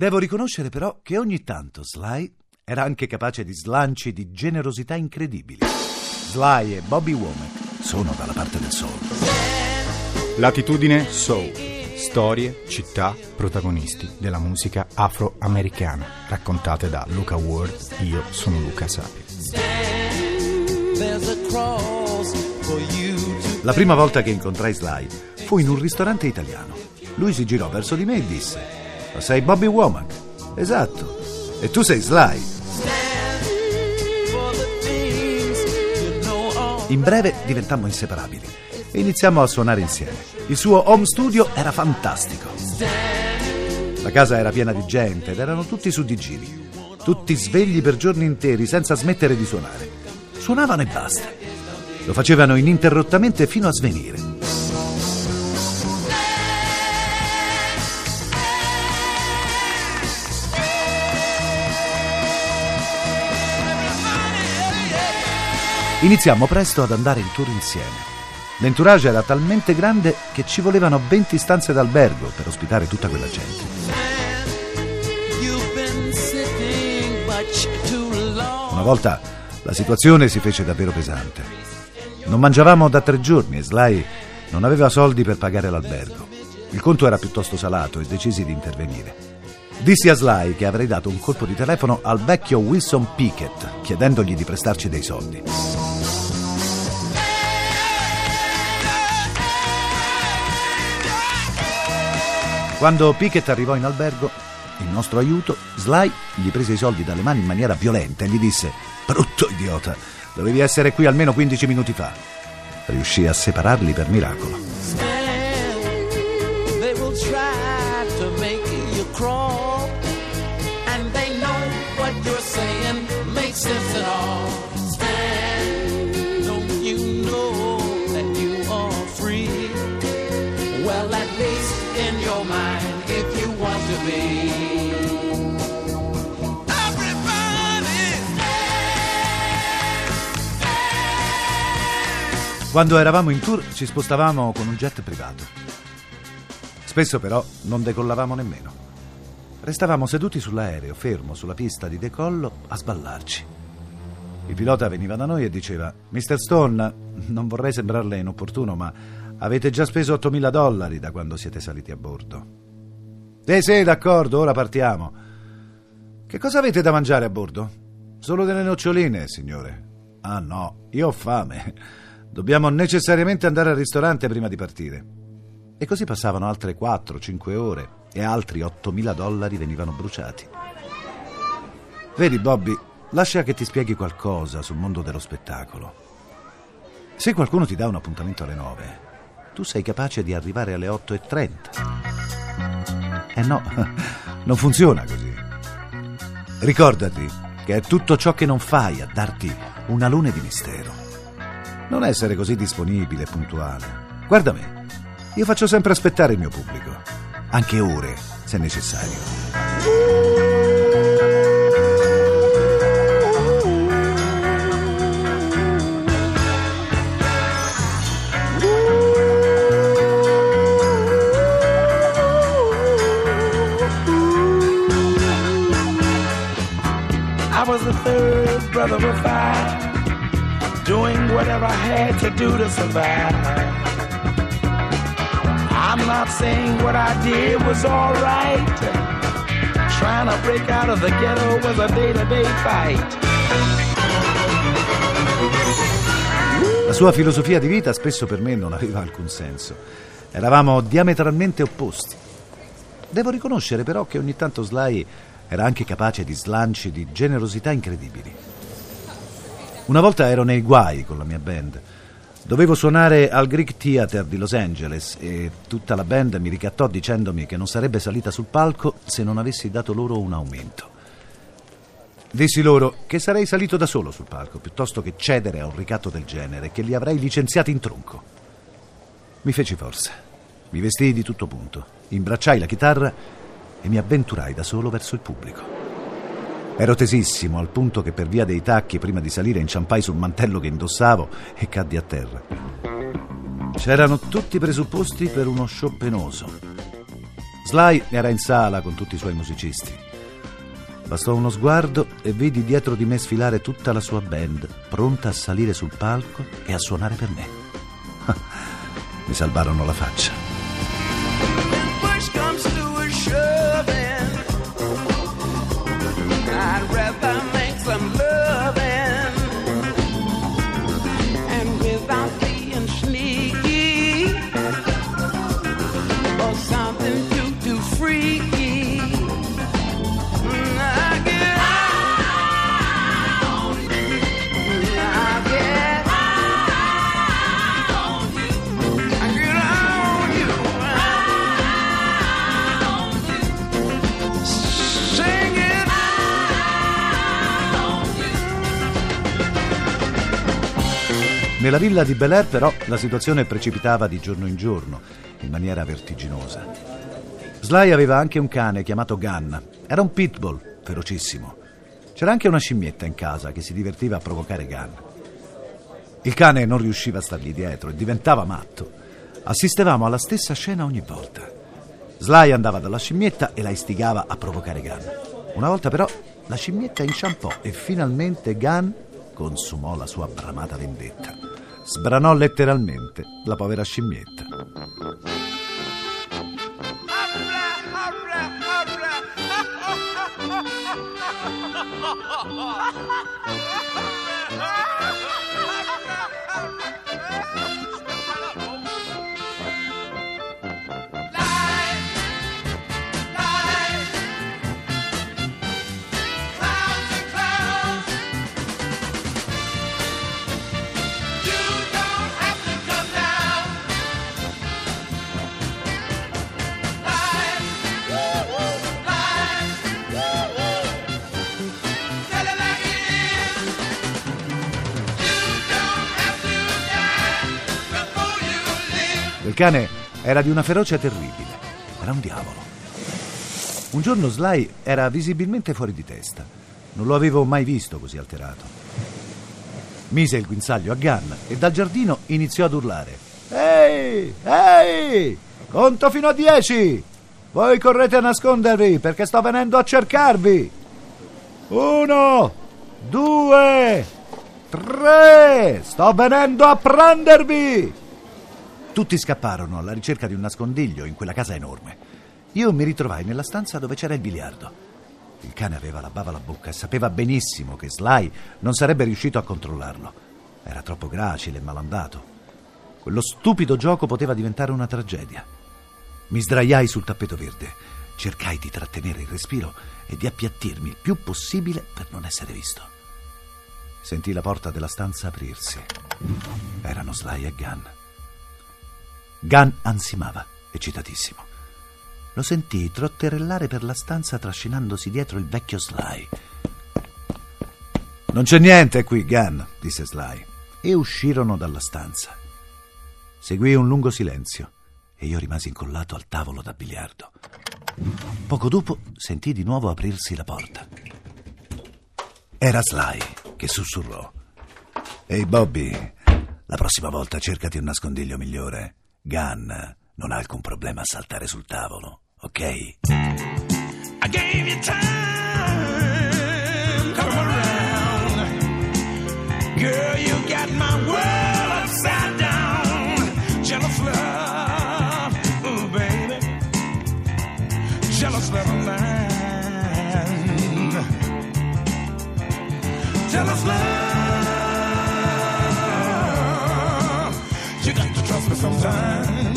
Devo riconoscere però che ogni tanto Sly era anche capace di slanci di generosità incredibili. Sly e Bobby Womack sono dalla parte del soul. Latitudine Soul. Storie, città, protagonisti della musica afroamericana, raccontate da Luca Ward. Io sono Luca Sapio. La prima volta che incontrai Sly fu in un ristorante italiano. Lui si girò verso di me e disse: Ma sei Bobby Womack? Esatto. E tu sei Sly. In breve diventammo inseparabili e iniziamo a suonare insieme. Il suo home studio era fantastico. La casa era piena di gente ed erano tutti su di giri. Tutti svegli per giorni interi senza smettere di suonare. Suonavano e basta. Lo facevano ininterrottamente fino a svenire. Iniziammo presto ad andare in tour insieme. L'entourage era talmente grande che ci volevano 20 stanze d'albergo per ospitare tutta quella gente. Una volta la situazione si fece davvero pesante. Non mangiavamo da tre giorni e Sly non aveva soldi per pagare l'albergo. Il conto era piuttosto salato e decisi di intervenire. Dissi a Sly che avrei dato un colpo di telefono al vecchio Wilson Pickett chiedendogli di prestarci dei soldi. Quando Pickett arrivò in albergo, in nostro aiuto, Sly gli prese i soldi dalle mani in maniera violenta e gli disse: Brutto idiota, dovevi essere qui almeno 15 minuti fa. Riuscì a separarli per miracolo. sense at all. Least in your mind, if you want to be. Quando eravamo in tour ci spostavamo con un jet privato. Spesso però non decollavamo nemmeno. Restavamo seduti sull'aereo, fermo sulla pista di decollo, a sballarci. Il pilota veniva da noi e diceva: Mr. Stone, non vorrei sembrarle inopportuno, ma avete già speso 8.000 dollari da quando siete saliti a bordo. Sì, sì, d'accordo, ora partiamo. Che cosa avete da mangiare a bordo? Solo delle noccioline, signore. Ah no, io ho fame. Dobbiamo necessariamente andare al ristorante prima di partire. E così passavano altre 4-5 ore e altri 8.000 dollari venivano bruciati. Vedi, Bobby, lascia che ti spieghi qualcosa sul mondo dello spettacolo. Se qualcuno ti dà un appuntamento alle 9, tu sei capace di arrivare alle 8.30. Eh no, non funziona così. Ricordati che è tutto ciò che non fai a darti una luna di mistero. Non essere così disponibile e puntuale. Guarda me, io faccio sempre aspettare il mio pubblico, anche ore se necessario. Was the third brother of five doing whatever I had to do to survive. I'm not saying what I did was alright. Trying to break out of the ghetto was a day to day fight. La sua filosofia di vita spesso per me non aveva alcun senso. Eravamo diametralmente opposti. Devo riconoscere però che ogni tanto Sly era anche capace di slanci di generosità incredibili. Una volta ero nei guai con la mia band. Dovevo suonare al Greek Theater di Los Angeles e tutta la band mi ricattò dicendomi che non sarebbe salita sul palco se non avessi dato loro un aumento. Dissi loro che sarei salito da solo sul palco piuttosto che cedere a un ricatto del genere e che li avrei licenziati in tronco. Mi feci forza. Mi vestii di tutto punto, imbracciai la chitarra e mi avventurai da solo verso il pubblico. Ero tesissimo al punto che per via dei tacchi prima di salire inciampai sul mantello che indossavo e caddi a terra. C'erano tutti i presupposti per uno show penoso. Sly era in sala con tutti i suoi musicisti. Bastò uno sguardo e vidi dietro di me sfilare tutta la sua band, pronta a salire sul palco e a suonare per me. Mi salvarono la faccia. Nella villa di Bel Air, però, la situazione precipitava di giorno in giorno, in maniera vertiginosa. Sly aveva anche un cane chiamato Gunn. Era un pitbull, ferocissimo. C'era anche una scimmietta in casa che si divertiva a provocare Gunn. Il cane non riusciva a stargli dietro e diventava matto. Assistevamo alla stessa scena ogni volta. Sly andava dalla scimmietta e la istigava a provocare Gunn. Una volta però la scimmietta inciampò e finalmente Gunn consumò la sua bramata vendetta. Sbranò letteralmente la povera scimmietta. Il cane era di una ferocia terribile. Era un diavolo. Un giorno Sly era visibilmente fuori di testa. Non lo avevo mai visto così alterato. Mise il guinzaglio a Gunn e dal giardino iniziò ad urlare. Ehi! Ehi! Conto fino a dieci! Voi correte a nascondervi perché sto venendo a cercarvi! Uno! Due! Tre! Sto venendo a prendervi! Tutti scapparono alla ricerca di un nascondiglio in quella casa enorme. Io mi ritrovai nella stanza dove c'era il biliardo. Il cane aveva la bava alla bocca e sapeva benissimo che Sly non sarebbe riuscito a controllarlo. Era troppo gracile e malandato. Quello stupido gioco poteva diventare una tragedia. Mi sdraiai sul tappeto verde, cercai di trattenere il respiro e di appiattirmi il più possibile per non essere visto. Sentì la porta della stanza aprirsi. Erano Sly e Gunn. Gunn ansimava, eccitatissimo. Lo sentii trotterellare per la stanza trascinandosi dietro il vecchio Sly. Non c'è niente qui, Gunn, disse Sly. E uscirono dalla stanza. Seguì un lungo silenzio e io rimasi incollato al tavolo da biliardo. Poco dopo sentì di nuovo aprirsi la porta. Era Sly che sussurrò. Ehi Bobby, la prossima volta cercati un nascondiglio migliore. Gunn non ha alcun problema a saltare sul tavolo, ok? I gave you time, come around. Girl, you got my world upside down. Jealous love, ooh, baby. Jealous love of mine. Jealous love. Got to trust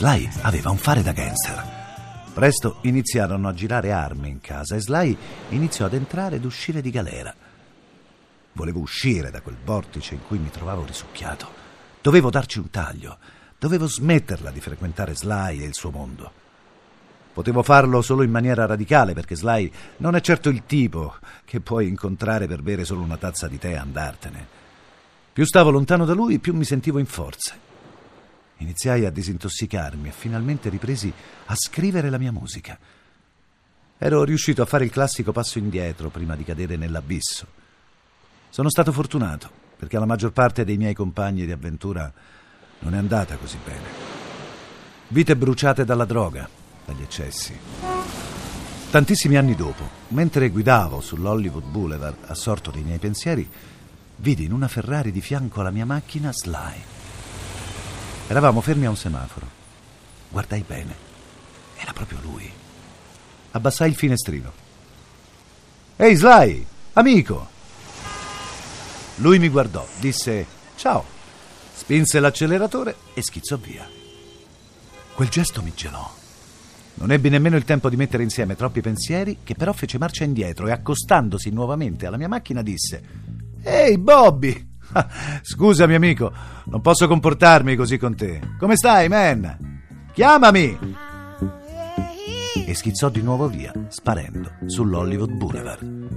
Sly aveva un fare da gangster. Presto iniziarono a girare armi in casa e Sly iniziò ad entrare ed uscire di galera. Volevo uscire da quel vortice in cui mi trovavo risucchiato. Dovevo darci un taglio. Dovevo smetterla di frequentare Sly e il suo mondo. Potevo farlo solo in maniera radicale perché Sly non è certo il tipo che puoi incontrare per bere solo una tazza di tè e andartene. Più stavo lontano da lui, più mi sentivo in forze. Iniziai a disintossicarmi e finalmente ripresi a scrivere la mia musica. Ero riuscito a fare il classico passo indietro prima di cadere nell'abisso. Sono stato fortunato perché alla maggior parte dei miei compagni di avventura non è andata così bene. Vite bruciate dalla droga, dagli eccessi. Tantissimi anni dopo, mentre guidavo sull'Hollywood Boulevard, assorto dei miei pensieri, vidi in una Ferrari di fianco alla mia macchina Sly. Eravamo fermi a un semaforo. Guardai bene. Era proprio lui. Abbassai il finestrino. Ehi Sly, amico! Lui mi guardò, disse ciao, spinse l'acceleratore e schizzò via. Quel gesto mi gelò. Non ebbi nemmeno il tempo di mettere insieme troppi pensieri, che però fece marcia indietro e accostandosi nuovamente alla mia macchina disse Ehi Bobby! Scusami amico, non posso comportarmi così con te. Come stai, man? Chiamami! E schizzò di nuovo via, sparendo sull'Hollywood Boulevard.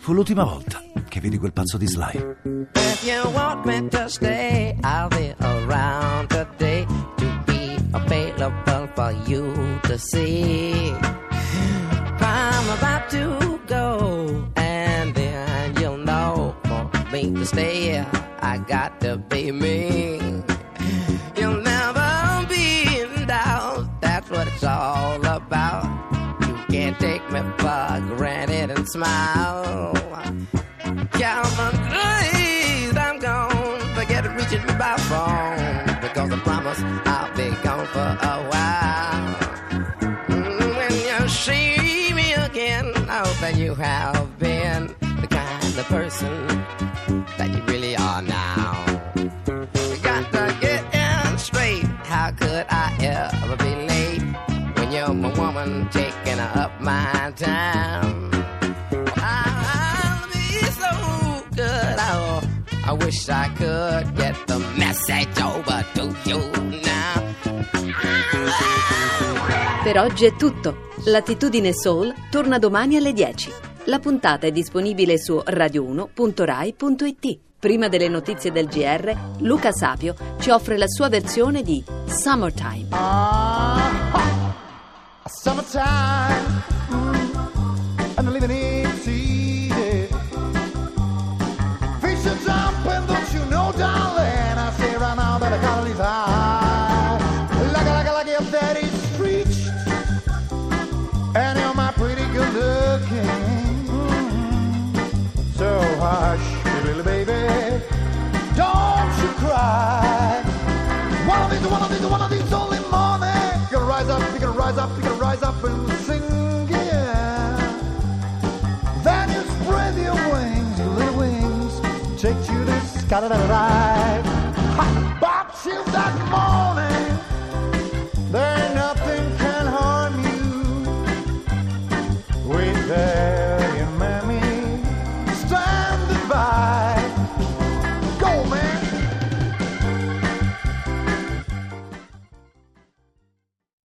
Fu l'ultima volta che vedi quel pazzo di Sly. If you want me to stay, I'll be around today to be available for you to see. To stay. I got to be me. You'll never be in doubt. That's what it's all about. You can't take me for granted and smile. Count my days, I'm gone. Forget reaching me by phone because I promise I'll be gone for a while. Mm, When you see me again, I hope that you have been the kind of person time? I'll be so good. Oh, I wish I could get the message over to you now. Per oggi è tutto. L'attitudine Soul torna domani alle 10. La puntata è disponibile su radio1.rai.it. Prima delle notizie del GR, Luca Sapio ci offre la sua versione di Summertime. Summertime, mm, and the lemonade. Sky da da da